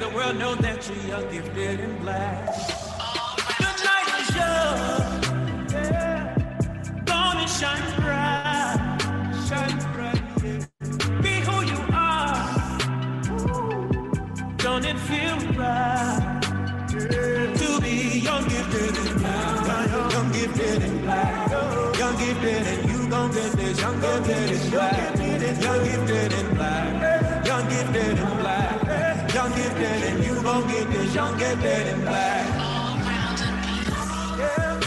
the world know that you're young, gifted, and black. The night is young, yeah. Gone and shine bright, shine bright, yeah. Be who you are. Don't it feel right? Yeah. To be young, gifted, and black. Young, gifted, and black. Young, gifted, and you gon' get this. Young, gifted, and black. Young, gifted, and black. Gon' get this. Young, gifted, and black. Yeah.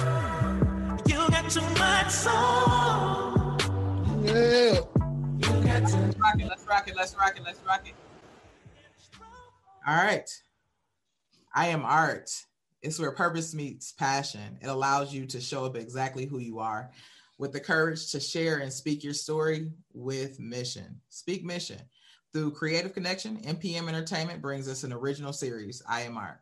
You got too much soul. Yeah. You got too Let's rock it. Let's rock it. Let's rock it. Let's rock it. All right. I am art. It's where purpose meets passion. It allows you to show up exactly who you are with the courage to share and speak your story with mission. Speak mission. Through Creative Connection, NPM Entertainment brings us an original series, I Am Art.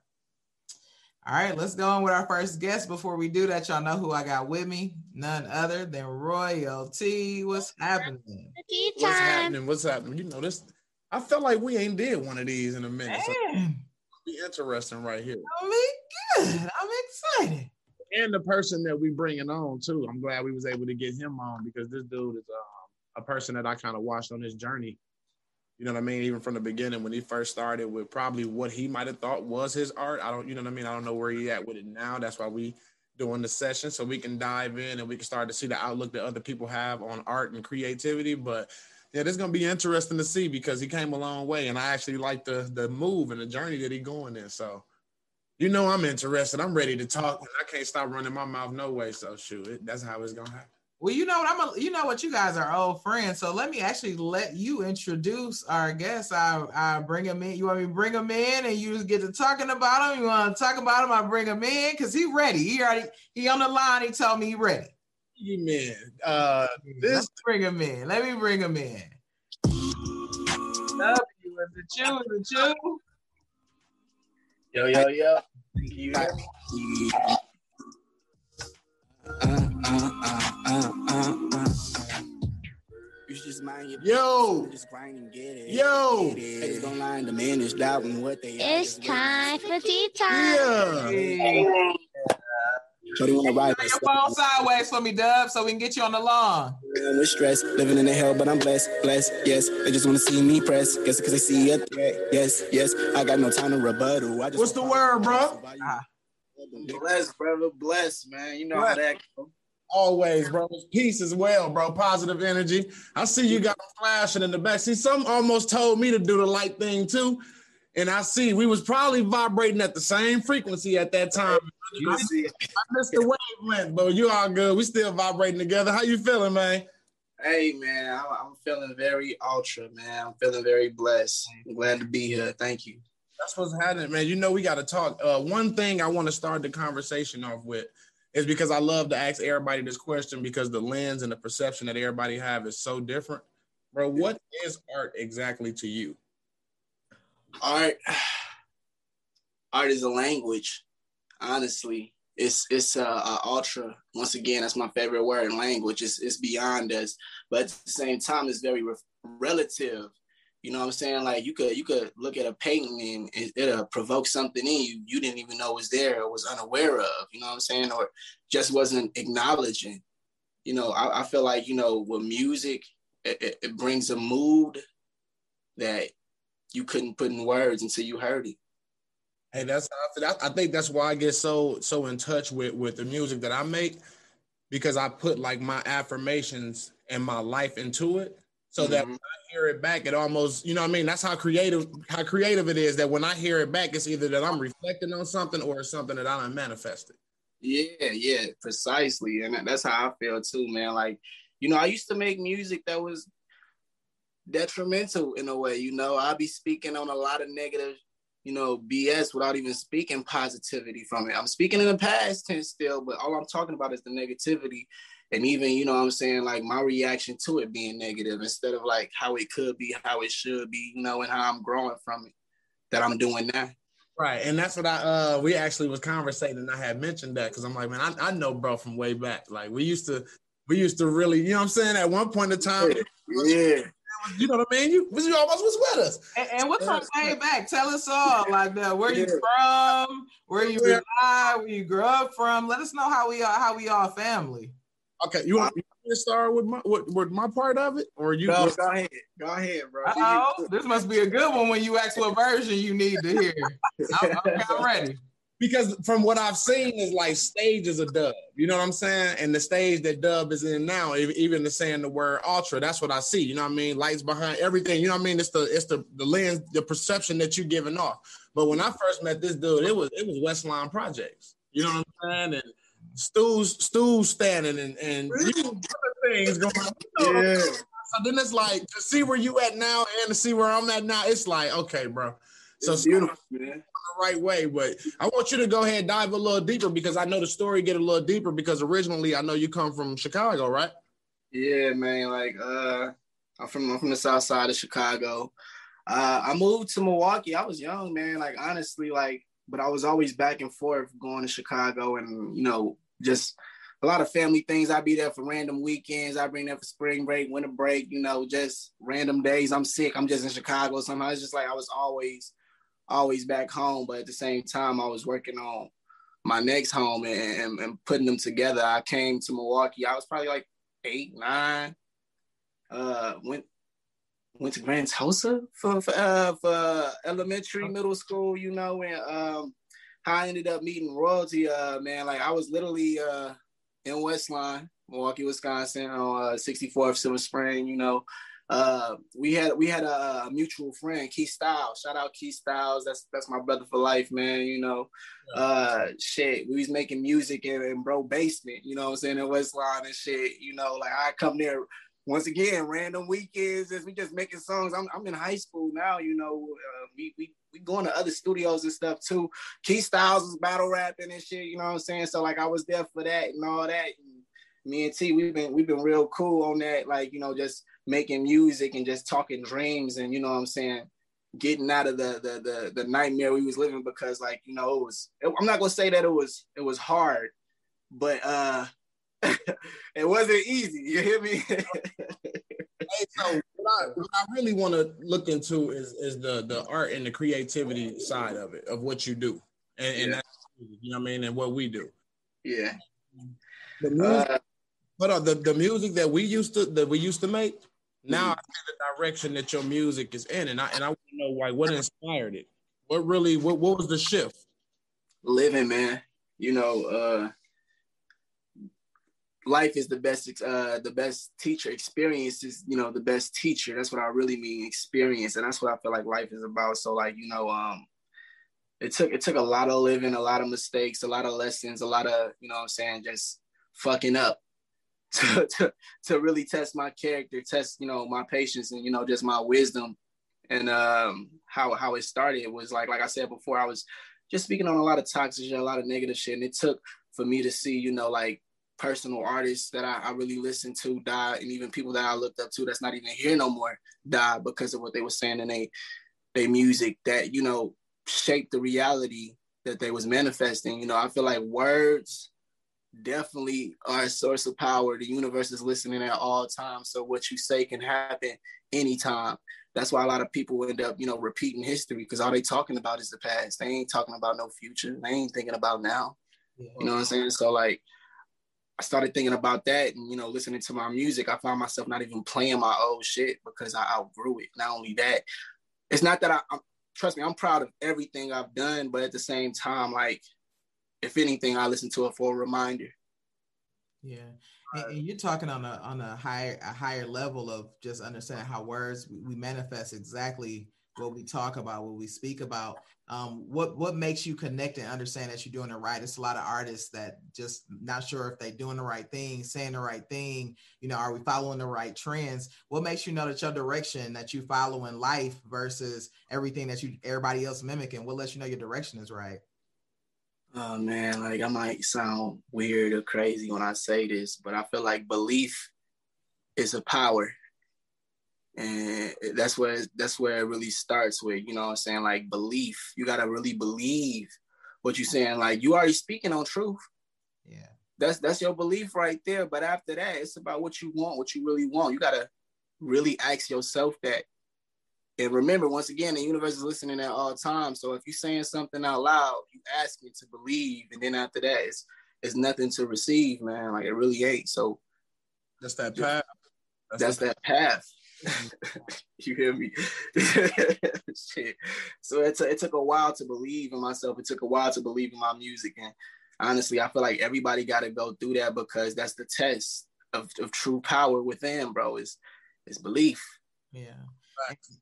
All right, let's go on with our first guest. Before we do that, y'all know who I got with me. None other than Royalty. What's happening? Tea What's happening? What's happening? You know this. I felt like we ain't did one of these in a minute. So be interesting right here. I mean, good. I'm excited. And the person that we bringing on too. I'm glad we was able to get him on because this dude is um, a person that I kind of watched on his journey. You know what I mean? Even from the beginning when he first started with probably what he might have thought was his art. I don't, you know what I mean? I don't know where he at with it now. That's why we doing the session so we can dive in and we can start to see the outlook that other people have on art and creativity. But yeah, this is gonna be interesting to see because he came a long way, and I actually like the the move and the journey that he going in. So, you know, I'm interested. I'm ready to talk, and I can't stop running my mouth no way. So, shoot, it, that's how it's gonna happen. Well, you know what? I'm a, you know what? You guys are old friends, so let me actually let you introduce our guest. I I bring him in. You want me to bring him in, and you just get to talking about him. You want to talk about him? I bring him in because he ready. He already he on the line. He told me he ready. You man, uh, Let's this bring him in. Let me bring him in. W is it you? Is it you? Yo, yo, yo. Can Uh, uh, uh. you hear me? You should just mind your Yo. just grind and get it. Yo. Haters don't line diminish doubting what they It's time for tea time. yeah. Hey, So they wanna ride turn your phone sideways for me, Dub, so we can get you on the lawn. with stress, living in the hell, but I'm blessed, blessed. Yes, they just wanna see me press. Guess because they see a threat. Yes, yes, I got no time to rebuttal. I just What's the word, bro? Ah. Blessed, brother. blessed, man. You know how that goes. Always, bro. Peace as well, bro. Positive energy. I see you got flashing in the back. See, some almost told me to do the light thing too. And I see we was probably vibrating at the same frequency at that time. You see, I missed the wavelength, but you all good. We still vibrating together. How you feeling, man? hey, man, I'm, I'm feeling very ultra, man. I'm feeling very blessed. I'm glad to be here. Thank you. That's what's happening, man. You know, we got to talk. Uh, one thing I want to start the conversation off with is because I love to ask everybody this question because the lens and the perception that everybody have is so different. Bro, what is art exactly to you? Art, art is a language. Honestly, it's it's a, a ultra. Once again, that's my favorite word. Language. It's it's beyond us, but at the same time, it's very re- relative. You know what I'm saying? Like you could you could look at a painting and it, it'll provoke something in you you didn't even know was there or was unaware of. You know what I'm saying? Or just wasn't acknowledging. You know, I, I feel like you know with music, it, it, brings a mood that you couldn't put in words until you heard it. Hey, that's. I think that's why I get so so in touch with with the music that I make because I put like my affirmations and my life into it, so that Mhm. when I hear it back, it almost you know what I mean. That's how creative how creative it is. That when I hear it back, it's either that I'm reflecting on something or it's something that I done manifested. Yeah, yeah, precisely. And that's how I feel too, man. Like, you know, I used to make music that was detrimental in a way, you know. I'd be speaking on a lot of negative, you know, BS without even speaking positivity from it. I'm speaking in the past tense still, but all I'm talking about is the negativity. And even, you know what I'm saying, like my reaction to it being negative instead of like how it could be, how it should be, you know, and how I'm growing from it that I'm doing now. Right, and that's what I uh we actually was conversating. and I had mentioned that because I'm like, man, I, I know bro from way back. Like we used to we used to really, you know what I'm saying? At one point in time, Yeah. you know what I mean? You, you almost was with us. And, and what's on way back? Tell us all. Like that. Where you from? Where you reside? Where you grew up from? Let us know how we are. How we are family. Okay, you want, you want me to start with my with, with my part of it, or you? Go, go ahead, go ahead, bro. Oh, this must be a good one when you ask what version you need to hear. I'm, I'm, I'm ready because from what I've seen is like stage is a dub. You know what I'm saying? And the stage that dub is in now, even the saying the word ultra, that's what I see. You know what I mean? Lights behind everything. You know what I mean? It's the it's the the lens, the perception that you're giving off. But when I first met this dude, it was it was Westlawn Projects. You know what I'm saying? And Stu's Stu's standing and and you know, things going on. You know, yeah. So then it's like to see where you at now and to see where I'm at now. It's like okay, bro. So it's beautiful, man the right way. But I want you to go ahead and dive a little deeper because I know the story get a little deeper because originally I know you come from Chicago, right? Yeah, man. Like uh I'm from I'm from the south side of Chicago. Uh I moved to Milwaukee. I was young, man. Like honestly, like, but I was always back and forth going to Chicago and you know, just a lot of family things. I'd be there for random weekends. I'd bring there for spring break, winter break, you know, just random days. I'm sick. I'm just in Chicago. Somehow it's just like I was always always back home, but at the same time, I was working on my next home and, and, and, putting them together. I came to Milwaukee. I was probably like eight, nine. Uh, went went to Grand Tulsa for for, uh, for elementary, middle school. You know, and um, how I ended up meeting royalty. Uh, man, like I was literally uh in Westlawn, Milwaukee, Wisconsin, on uh, 64th Silver Spring. You know, uh, we had we had a, mutual friend, Keith Styles. Shout out Keith Styles. That's that's my brother for life, man. You know, uh, shit. We was making music in, in bro basement. You know, what I'm saying in Westlawn and shit. You know, like I come there once again, random weekends as we just making songs. I'm I'm in high school now. You know, uh, we we we going to other studios and stuff too. Keith Styles was battle rapping and shit. You know what I'm saying? So like I was there for that and all that. And me and T, we've been we've been real cool on that. Like you know, just making music and just talking dreams and you know what I'm saying, getting out of the the the, the nightmare we was living because like you know it was I'm not gonna say that it was it was hard, but uh it wasn't easy. You hear me? hey, so what I, what I really want to look into is is the the art and the creativity side of it of what you do and, and yeah. you know what I mean and what we do. Yeah. The music, uh, but uh, the the music that we used to that we used to make now I see the direction that your music is in, and I and I want to know why. What inspired it? What really? What what was the shift? Living, man. You know, uh, life is the best. Uh, the best teacher. Experience is, you know, the best teacher. That's what I really mean. Experience, and that's what I feel like life is about. So, like, you know, um, it took it took a lot of living, a lot of mistakes, a lot of lessons, a lot of, you know, I'm saying, just fucking up to, to, to really test my character, test, you know, my patience and, you know, just my wisdom and um, how, how it started was like, like I said before, I was just speaking on a lot of toxic a lot of negative shit. And it took for me to see, you know, like personal artists that I, I really listened to die and even people that I looked up to that's not even here no more die because of what they were saying in they, they music that, you know, shaped the reality that they was manifesting. You know, I feel like words definitely are a source of power. The universe is listening at all times. So what you say can happen anytime. That's why a lot of people end up, you know, repeating history because all they talking about is the past. They ain't talking about no future. They ain't thinking about now. You know what I'm saying? So like I started thinking about that and you know, listening to my music, I found myself not even playing my old shit because I outgrew it. Not only that, it's not that I I'm, trust me, I'm proud of everything I've done, but at the same time, like if anything, I listen to it for a reminder. Yeah. And, and, you're talking on a on a higher a higher level of just understanding how words we manifest exactly what we talk about, what we speak about. Um, what what makes you connect and understand that you're doing it right? It's a lot of artists that just not sure if they're doing the right thing, saying the right thing. You know, are we following the right trends? What makes you know that your direction that you follow in life versus everything that you everybody else mimicking? What lets you know your direction is right? Oh man, like I might sound weird or crazy when I say this, but I feel like belief is a power. And that's where that's where it really starts with, you know what I'm saying? Like belief. You gotta really believe what you're saying. Like you already speaking on truth. Yeah. That's that's your belief right there. But after that, it's about what you want, what you really want. You gotta really ask yourself that. And remember, once again, the universe is listening at all times. So if you're saying something out loud, you ask me to believe, and then after that, it's it's nothing to receive, man. Like it really ain't. So That's that path. that's that path. you hear me? Shit. So it, t- it took a while to believe in myself. It took a while to believe in my music. And honestly, I feel like everybody got to go through that because that's the test of, of true power within, bro, is, is belief. Yeah.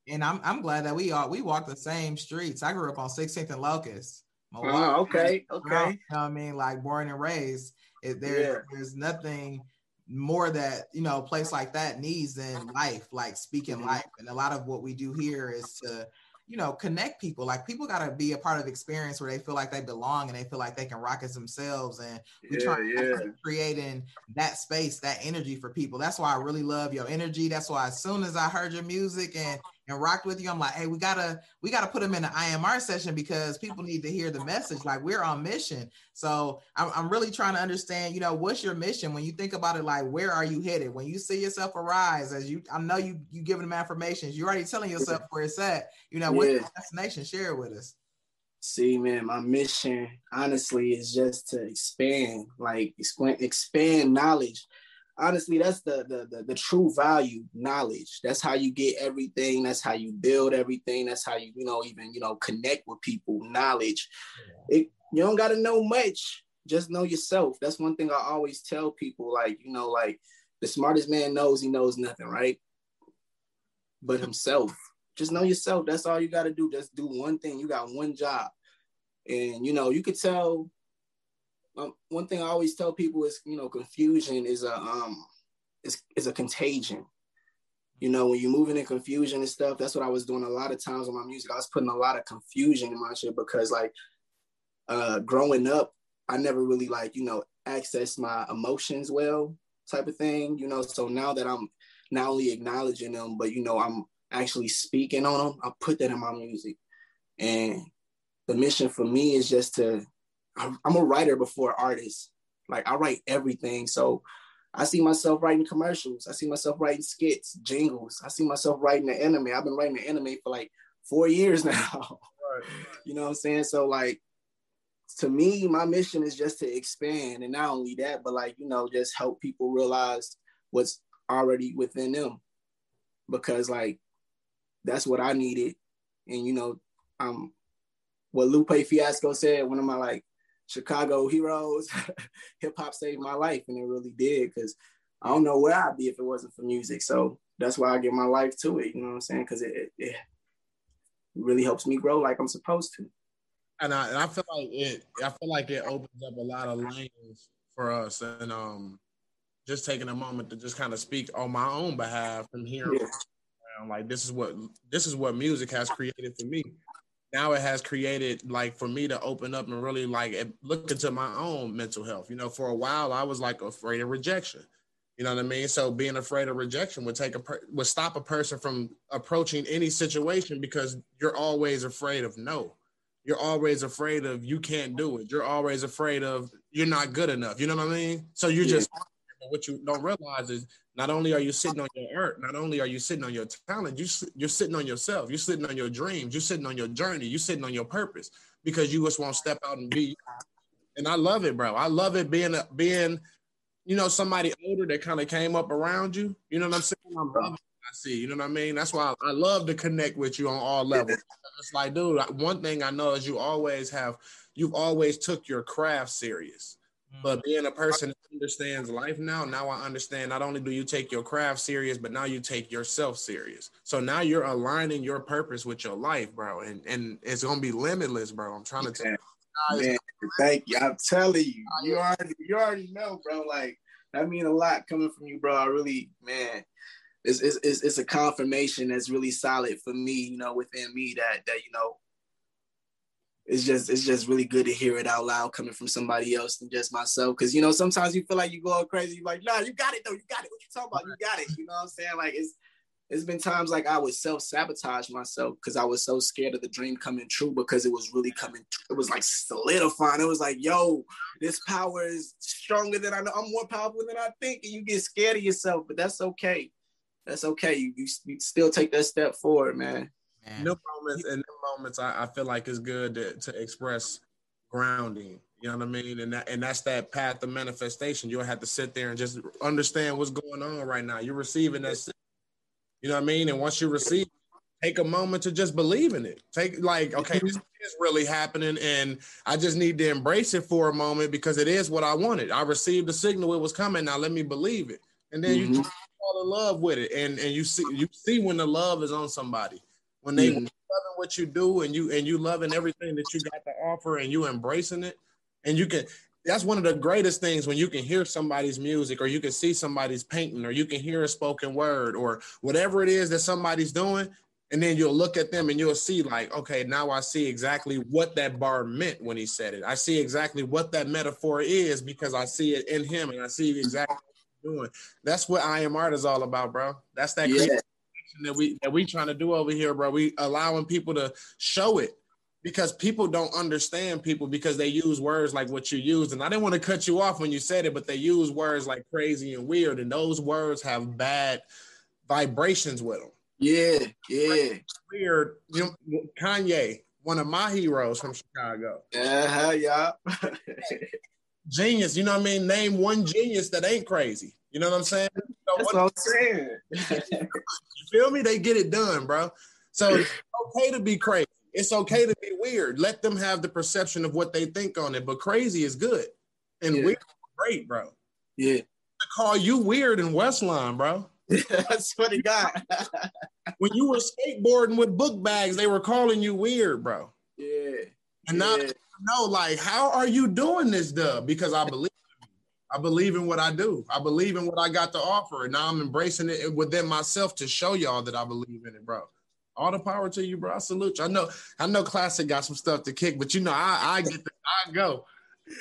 And I'm I'm glad that we all we walk the same streets. I grew up on 16th and Locust. Oh, okay, You okay. know what I mean? Like born and raised. It, there, Yeah. There's nothing more that, you know, a place like that needs than life, like speaking Mhm. life. And a lot of what we do here is to, you know, connect people. Like people got to be a part of experience where they feel like they belong and they feel like they can rock it themselves. And we Yeah, try yeah. creating that space, that energy for people. That's why I really love your energy. That's why as soon as I heard your music and and rocked with you, I'm like, hey, we gotta we gotta put them in the I Am Art session because people need to hear the message. Like we're on mission. So I'm, I'm really trying to understand, you know, what's your mission when you think about it? Like, where are you headed? When you see yourself arise, as you, I know you you giving them affirmations. You're already telling yourself where it's at. You know, what's Yeah. your destination? Share it with us. See, man, my mission honestly is just to expand, like expand, expand knowledge. Honestly, that's the, the the the true value, knowledge. That's how you get everything. That's how you build everything. That's how you, you know, even you know, connect with people. Knowledge. It you don't gotta know much. Just know yourself. That's one thing I always tell people. Like, you know, like the smartest man knows he knows nothing, right? But himself. Just know yourself. That's all you gotta do. Just do one thing. You got one job. And you know, you could tell um, one thing I always tell people is, you know, confusion is a um is, is a contagion. You know, when you're moving in confusion and stuff, that's what I was doing a lot of times with my music. I was putting a lot of confusion in my shit because like uh growing up, I never really like, you know, access my emotions well type of thing, you know. So now that I'm not only acknowledging them, but you know, I'm actually speaking on them, I put that in my music. And the mission for me is just to I'm a writer before artist. Like I write everything. So I see myself writing commercials. I see myself writing skits, jingles. I see myself writing an anime. I've been writing an anime for like four years now. you know what I'm saying? So like to me, my mission is just to expand and not only that, but like, you know, just help people realize what's already within them. Because like that's what I needed. And you know, um what Lupe Fiasco said, one of my like Chicago heroes, hip hop saved my life, and it really did. Because I don't know where I'd be if it wasn't for music. So that's why I give my life to it. You know what I'm saying? Because it, it, it really helps me grow like I'm supposed to. and I, and I feel like it I feel like it opens up a lot of lanes for us and um just taking a moment to just kind of speak on my own behalf from here Yeah. like this is what this is what music has created for me now it has created like for me to open up and really like look into my own mental health you know for a while I was like afraid of rejection you know what I mean? So being afraid of rejection would take a per- would stop a person from approaching any situation because you're always afraid of no. You're always afraid of you can't do it. You're always afraid of you're not good enough. You know what I mean? So you're Yeah. just what you don't realize is not only are you sitting on your art, not only are you sitting on your talent, you, you're sitting on yourself. You're sitting on your dreams. You're sitting on your journey. You're sitting on your purpose because you just won't step out and be. And I love it, bro. I love it being a, being you know, somebody older that kind of came up around you. You know what I'm saying? I'm loving I see. You know what I mean? That's why I, I love to connect with you on all levels. It's like, dude, one thing I know is you always have, you've always took your craft serious. But mm. being a person that understands life now, now I understand not only do you take your craft serious, but now you take yourself serious. So now you're aligning your purpose with your life, bro. And and it's gonna be limitless, bro. I'm trying to tell you. Man, thank you. I'm telling you, you already, you already know, bro. Like that mean a lot coming from you, bro. I really, man, it's it's it's, it's a confirmation that's really solid for me, you know, within me that that you know, it's just it's just really good to hear it out loud coming from somebody else than just myself. Because you know, sometimes you feel like you going crazy. You're like, nah, you got it though. You got it. What you talking about? You got it. You know what I'm saying? Like it's it's been times like I would self sabotage myself because I was so scared of the dream coming true because it was really coming. It was like solidifying. It was like, yo, this power is stronger than I know. I'm more powerful than I think, and you get scared of yourself. But that's okay. that's okay. You, you, you still take that step forward, man. Man. No moments, in them moments, I, I feel like it's good to, to express grounding. You know what I mean? And that, and that's that path of manifestation. You'll have to sit there and just understand what's going on right now. You're receiving that. You know what I mean? And once you receive, take a moment to just believe in it. Take like, okay, this is really happening, and I just need to embrace it for a moment because it is what I wanted. I received the signal it was coming. Now let me believe it, and then mm-hmm. you fall in love with it, and and you see you see when the love is on somebody when they mm-hmm. loving what you do and you and you loving everything that you got to offer and you embracing it. And you can that's one of the greatest things when you can hear somebody's music or you can see somebody's painting or you can hear a spoken word or whatever it is that somebody's doing. And then you'll look at them and you'll see like okay now i see exactly what that bar meant when he said it. I see exactly what that metaphor is because i see it in him and i see exactly what he's doing. That's what i am art is all about bro. That's that yeah. That we that we trying to do over here bro we allowing people to show it because people don't understand people because they use words like what you used. And I didn't want to cut you off when you said it, but they use words like crazy and weird, and those words have bad vibrations with them. Yeah, yeah. Weird. You know, Kanye, one of my heroes from Chicago. Uh-huh, yeah. genius, you know what I mean? Name one genius that ain't crazy. You know what I'm saying? That's what, I'm saying. you feel me? They get it done, bro. So it's okay to be crazy. It's okay to be weird. Let them have the perception of what they think on it. But crazy is good. And yeah. weird great, bro. Yeah. I call you weird in Westlawn, bro. That's what he got. when you were skateboarding with book bags, they were calling you weird, bro. Yeah. And now yeah. know, like, how are you doing this, dub? Because I believe I believe in what I do. I believe in what I got to offer. And now I'm embracing it within myself to show y'all that I believe in it, bro all the power to you, bro. I salute you. I know, I know, classic got some stuff to kick, but you know, I, I get, the, I go.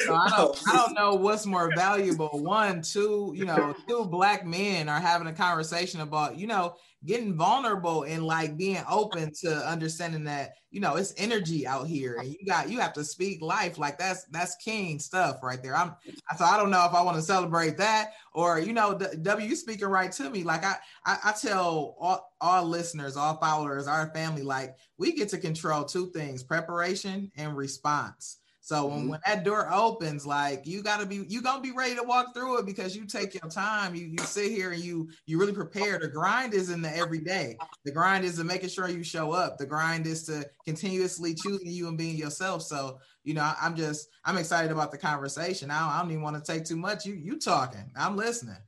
So I don't, I don't know what's more valuable. One, two, you know, two black men are having a conversation about, you know, getting vulnerable and like being open to understanding that you know it's energy out here and you got you have to speak life. Like that's that's king stuff right there. I'm so i don't know if i want to celebrate that or you know w speaking right to me. Like I, I i, tell all, all listeners all followers our family like we get to control two things preparation and response so when, mm-hmm. when that door opens, like you gotta be you gonna be ready to walk through it because you take your time. You you sit here and you you really prepare. The grind is in the everyday. The grind is to making sure you show up. The grind is to continuously choosing you and being yourself. So you know, I'm just I'm excited about the conversation. I don't, I don't even want to take too much. You you talking. I'm listening.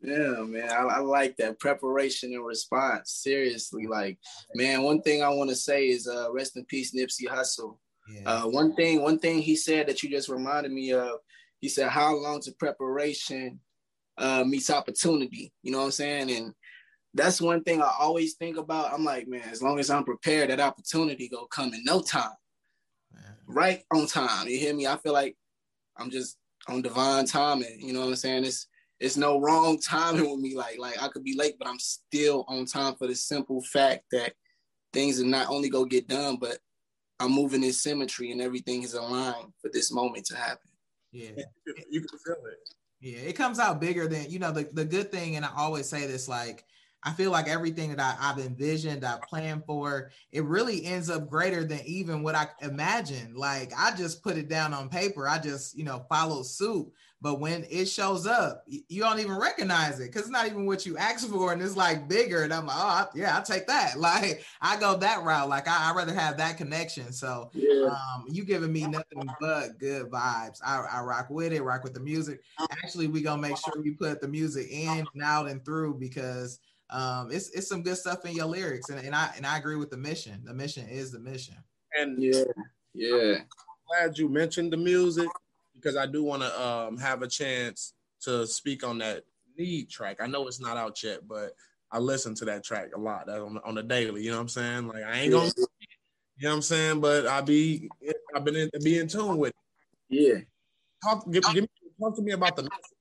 Yeah, man, I, I, like that preparation and response. Seriously, like, man, one thing I want to say is, uh, rest in peace, Nipsey Hussle. Yeah. Uh, one thing, one thing he said that you just reminded me of. He said, "How long to preparation uh, meets opportunity?" You know what I'm saying? And that's one thing I always think about. I'm like, man, as long as I'm prepared, that opportunity go come in no time, man. right on time. You hear me? I feel like I'm just on divine timing. You know what I'm saying? It's it's no wrong timing with me. Like like I could be late, but I'm still on time for the simple fact that things are not only go get done, but I'm moving in symmetry and everything is aligned for this moment to happen. Yeah. You can feel it. Yeah, it comes out bigger than you know the, the good thing, and I always say this like I feel like everything that I, have envisioned, I planned for, it really ends up greater than even what I imagined. Like I just put it down on paper. I just, you know, follow suit. But when it shows up, you don't even recognize it because it's not even what you asked for, and it's like bigger. And I'm like, oh, yeah, I'll take that. Like I go that route. Like I, would rather have that connection. So yeah. um, you giving me nothing but good vibes. I, I rock with it, rock with the music. Actually, we gonna make sure we put the music in and out and through because um, it's it's some good stuff in your lyrics, and, and I and I agree with the mission. The mission is the mission. And yeah, yeah. I'm glad you mentioned the music because I do want to um, have a chance to speak on that need track. I know it's not out yet, but I listen to that track a lot on, on the daily. You know what I'm saying? Like I ain't gonna, you know what I'm saying? But I be I've been in, be in tune with. It. Yeah. Talk give, give me talk to me about the message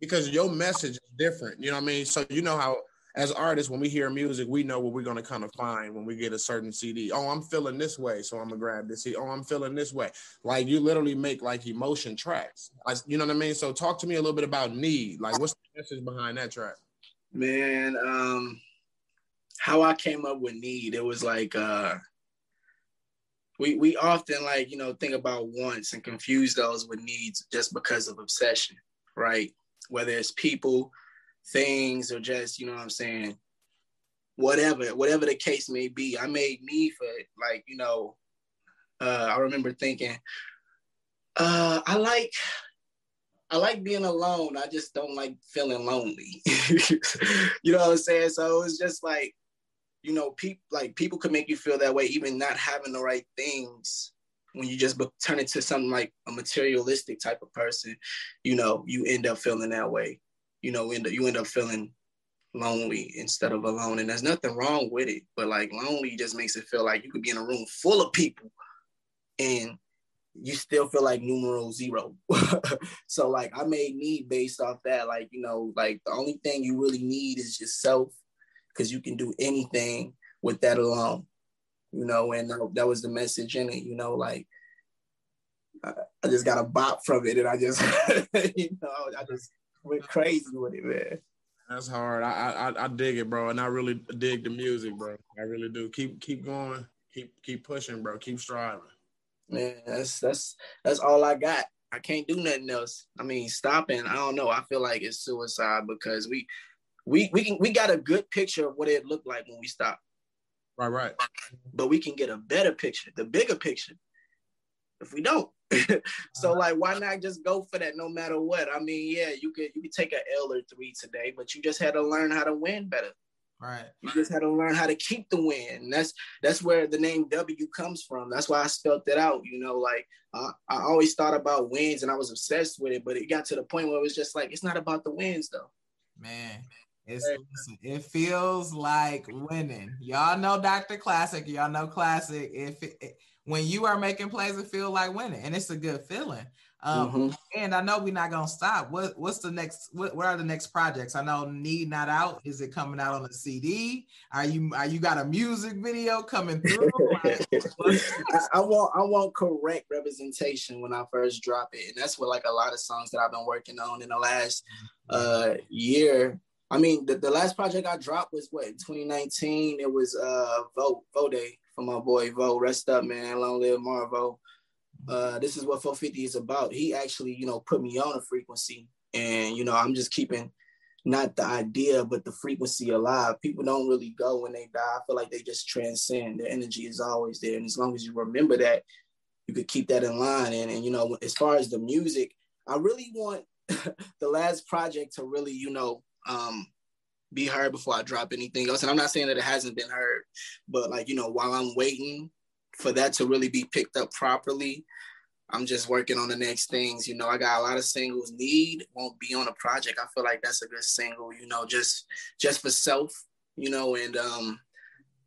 because your message is different. You know what I mean? So you know how as artists, when we hear music, we know what we're gonna kind of find when we get a certain CD. Oh, I'm feeling this way, so I'm gonna grab this. CD. Oh, I'm feeling this way. Like you literally make like emotion tracks. you know what I mean? So talk to me a little bit about need. Like, what's the message behind that track? Man, um, how I came up with need, it was like uh we we often like, you know, think about wants and confuse those with needs just because of obsession, right? Whether it's people, things, or just, you know what I'm saying, whatever, whatever the case may be. I made me for. Like, you know, uh, I remember thinking, uh, I like I like being alone. I just don't like feeling lonely. you know what I'm saying? So it's just like, you know, people like people could make you feel that way, even not having the right things. When you just turn into something like a materialistic type of person, you know, you end up feeling that way. You know, end up, you end up feeling lonely instead of alone. And there's nothing wrong with it, but like lonely just makes it feel like you could be in a room full of people and you still feel like numero zero. so like I made need based off that. Like, you know, like the only thing you really need is yourself because you can do anything with that alone. You know, and that was the message in it, you know, like I, I just got a bop from it and I just you know, I just went crazy with it, man. That's hard. I, I I dig it, bro, and I really dig the music, bro. I really do. Keep keep going. Keep keep pushing, bro. Keep striving man, that's that's that's all I got. I can't do nothing else. I mean, stopping, I don't know. I feel like it's suicide because we we we can we got a good picture of what it looked like when we stopped. Right, right. But we can get a better picture, the bigger picture, if we don't. so like why not just go for that no matter what? I mean, yeah, you could you could take an L or three today, but you just had to learn how to win better. Right. You just had to learn how to keep the win. That's that's where the name W comes from. That's why I spelled it out. You know, like uh, I always thought about wins and I was obsessed with it, but it got to the point where it was just like it's not about the wins though. Man, it's listen, it feels like winning. Y'all know Dr. Classic. Y'all know Classic. If it, when you are making plays, it feel like winning, and it's a good feeling. Um, mm-hmm. And I know we're not gonna stop. What what's the next? What, what are the next projects? I know Need Not Out. Is it coming out on a CD? Are you are you got a music video coming through? I, I, want I want correct representation when I first drop it, and that's what like a lot of songs that I've been working on in the last uh year. I mean, the, the last project I dropped was what in 2019. It was uh Vote Vote Day for my boy Vote. Rest up, man. Long live Marvo uh, this is what 450 is about. He actually, you know, put me on a frequency, and you know, I'm just keeping not the idea, but the frequency alive. People don't really go when they die. I feel like they just transcend. Their energy is always there, and as long as you remember that, you could keep that in line. And and you know, as far as the music, I really want the last project to really, you know, um, be heard before I drop anything else. And I'm not saying that it hasn't been heard, but like you know, while I'm waiting for that to really be picked up properly, I'm just working on the next things. You know, I got a lot of singles. Need won't be on a project. I feel like that's a good single. You know, just just for self. You know, and um,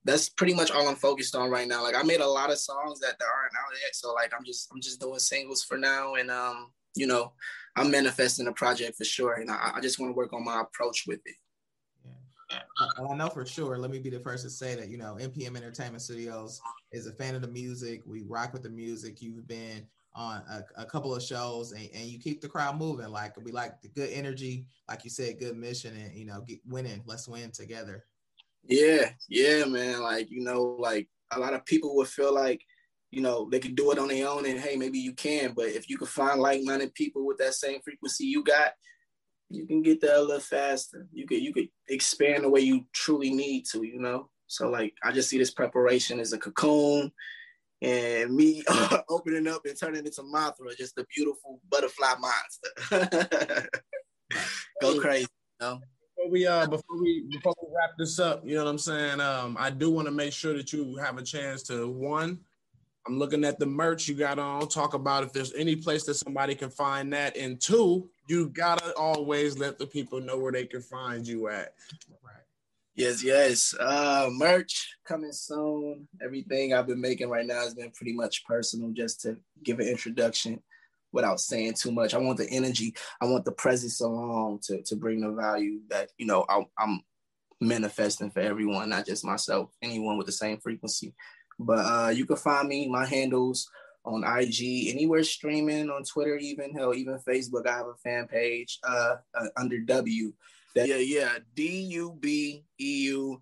that's pretty much all I'm focused on right now. Like I made a lot of songs that, that aren't out yet, so like I'm just I'm just doing singles for now, and um, you know, I'm manifesting a project for sure, and I, I just want to work on my approach with it. And I know for sure, let me be the first to say that, you know, NPM Entertainment Studios is a fan of the music. We rock with the music. You've been on a, a couple of shows and, and, you keep the crowd moving. Like we like the good energy, like you said, good mission and, you know, get winning. Let's win together. Yeah. Yeah, man. Like, you know, like a lot of people would feel like, you know, they could do it on their own and hey, maybe you can, but if you can find like-minded people with that same frequency you got, you can get there a little faster. You could you could expand the way you truly need to, you know. So like I just see this preparation as a cocoon and me opening up and turning into Mothra, just a beautiful butterfly monster. Go crazy, you know? Before we uh before we before we wrap this up, you know what I'm saying? Um, I do want to make sure that you have a chance to one I'm looking at the merch you got on. Talk about if there's any place that somebody can find that. And two, you gotta always let the people know where they can find you at. Right. Yes, yes. Uh, merch coming soon. Everything I've been making right now has been pretty much personal, just to give an introduction without saying too much. I want the energy. I want the presence along to to bring the value that you know I, I'm manifesting for everyone, not just myself. Anyone with the same frequency. But uh, you can find me, my handles on IG, anywhere streaming, on Twitter, even hell, even Facebook. I have a fan page uh, uh, under W yeah, yeah. D U B E U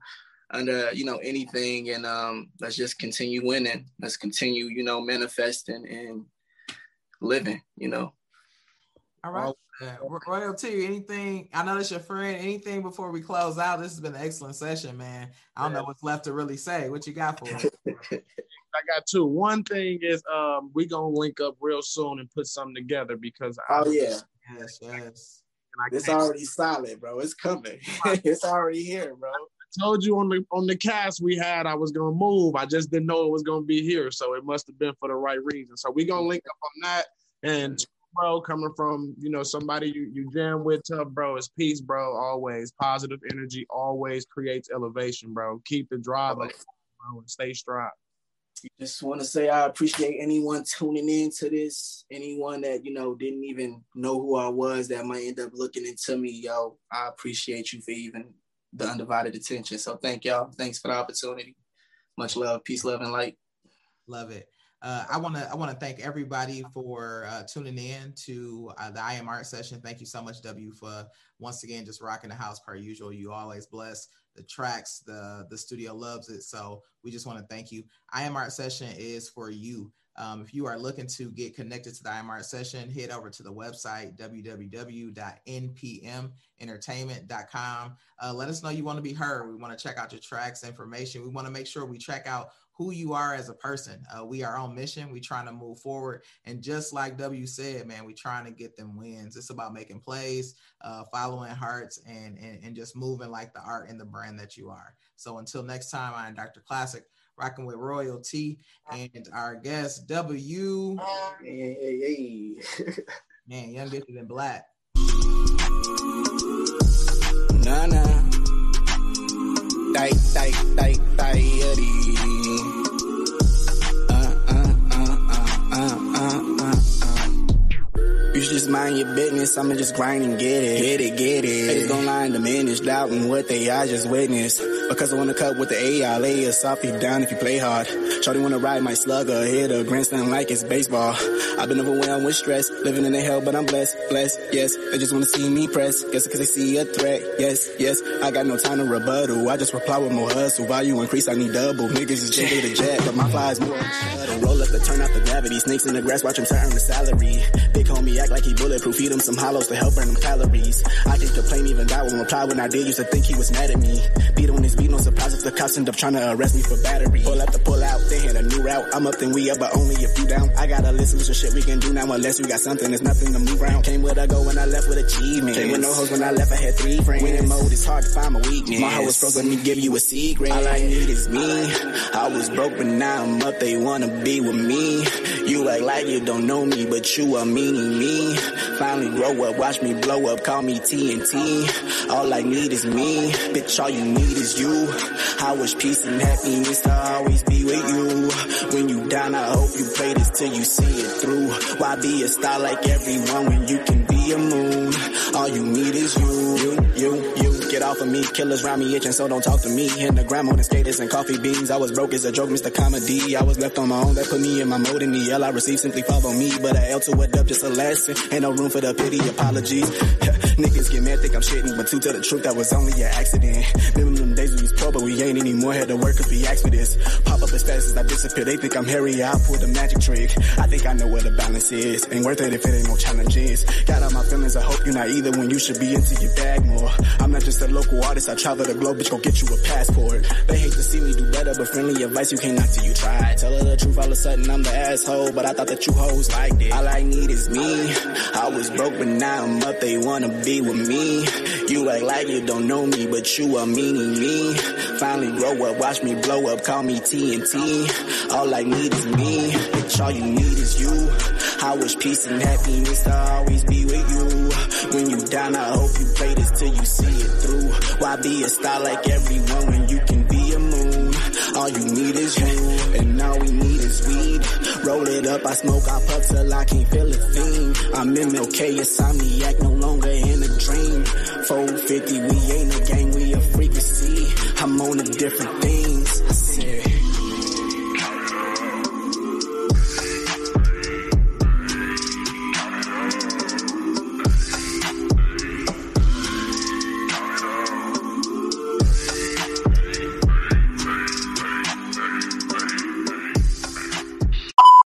under you know anything, and um, let's just continue winning. Let's continue, you know, manifesting and living. You know. All right. Uh, Royalty, anything? I know that's your friend. Anything before we close out? This has been an excellent session, man. I don't know what's left to really say. What you got for us? I got two. One thing is um we gonna link up real soon and put something together because oh yeah, yes, yes. It's already solid, bro. It's coming. it's already here, bro. I told you on the on the cast we had I was gonna move. I just didn't know it was gonna be here, so it must have been for the right reason. So we gonna link up on that and bro, coming from you know somebody you you jam with, tough bro, is peace, bro. Always positive energy, always creates elevation, bro. Keep the drive up, bro, and stay strong. Just want to say I appreciate anyone tuning in to this. Anyone that you know didn't even know who I was that might end up looking into me, yo. I appreciate you for even the undivided attention. So thank y'all. Thanks for the opportunity. Much love, peace, love, and light. Love it. Uh, I want to I want to thank everybody for uh, tuning in to uh, the I Am Art session. Thank you so much, W, for once again just rocking the house per usual. You always bless the tracks. The the studio loves it, so we just want to thank you. I Am Art session is for you. Um, if you are looking to get connected to the I Am Art session, head over to the website www.npmentertainment.com. Uh, let us know you want to be heard. We want to check out your tracks information. We want to make sure we check out who you are as a person. Uh, we are on mission. We trying to move forward, and just like W said, man, we trying to get them wins. It's about making plays, uh, following hearts, and, and and just moving like the art and the brand that you are. So until next time, I'm Dr. Classic, rocking with Royalty, and our guest W. Hey, hey, hey. man, young gifted and black. Nah, nah. Tight, tight, tight, tight, just mind your business, I'ma just grind and get it. Get it, get it. Haters don't lie and diminish, doubting what they I just witnessed. Because I wanna cut with the AI, lay a soft you down if you play hard. Shorty wanna ride my slugger, hit a grandstand like it's baseball. I've been overwhelmed with stress, living in the hell, but I'm blessed, blessed, yes. They just wanna see me press, guess cause they see a threat, yes, yes. I got no time to rebuttal, I just reply with more hustle. Value increase, I need double. Niggas is chicken the jet, but my flies more. Roll up to turn out the gravity, snakes in the grass, watch them turn the salary. Big homie act like he bulletproof, feed him some hollows to help burn them calories. I can complain, even die when reply when I did, used to think he was mad at me. Beat on his beat, no surprise if the cops end up trying to arrest me for battery. Pull up to pull out, they hit a new route. I'm up, then we up, but only if you down. I got a list of shit we can do now, unless we got something, there's nothing to move around. Came with a go when I left with achievement. Came with no hoes when I left, I had three friends. Winning mode, it's hard to find my weakness. My heart was broke, let me give you a secret. All I need is me. I was broke, but now I'm up, they wanna be with me. You act like you don't know me, but you are meaning me. Finally grow up, watch me blow up, call me TNT. All I need is me, bitch, all you need is you. I wish peace and happiness to always be with you. When you down, I hope you play this till you see it through. Why be a star like everyone when you can be a moon? All you need is you, you, you, you. Get off of me, killers round me itching, so don't talk to me. In the gram on the skaters and coffee beans. I was broke as a joke, Mr. Comedy. I was left on my own, that put me in my mode in the L I received simply follow me. But a L to a dub, just a lesson. Ain't no room for the pity, apologies. Niggas get mad, think I'm shitting, but to tell the truth, that was only an accident. Remember them days but we ain't anymore. Had to work cause we asked for this. Pop up as fast as I disappear. They think I'm Harry, I'll pull the magic trick. I think I know where the balance is. Ain't worth it if it ain't no challenges. Got all my feelings, I hope you're not either when you should be into your bag more. I'm not just a local artist, I travel the globe, bitch, go get you a passport. They hate to see me do better, but friendly advice you can't knock till you try. Tell her the truth, all of a sudden I'm the asshole, but I thought that you hoes liked it. All I need is me. I was broke, but now I'm up, they wanna be with me. You act like you don't know me, but you are meaning me. Finally grow up, watch me blow up, call me TNT. All I need is me, bitch, all you need is you. I wish peace and happiness to always be with you. When you down, I hope you play this till you see it through. Why be a star like everyone when you can be a moon? All you need is you, and all we need is weed. Roll it up, I smoke, I puff till I can't feel a thing. I'm MLK, insomniac, no longer in a dream. 450, we ain't a gang, we a. I'm on to different things. I said.